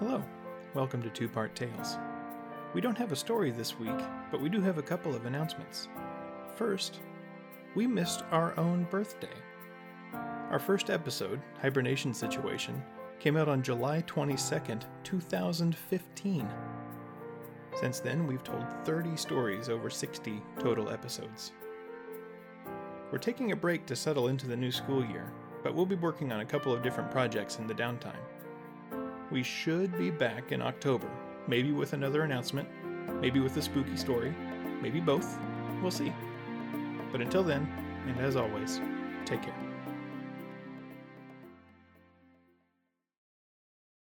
Hello, welcome to Two Part Tales. We don't have a story this week, but we do have a couple of announcements. First, we missed our own birthday. Our first episode, Hibernation Situation, came out on July 22nd, 2015. Since then, we've told 30 stories over 60 total episodes. We're taking a break to settle into the new school year, but we'll be working on a couple of different projects in the downtime. We should be back in October, maybe with another announcement, maybe with a spooky story, maybe both. We'll see. But until then, and as always, take care.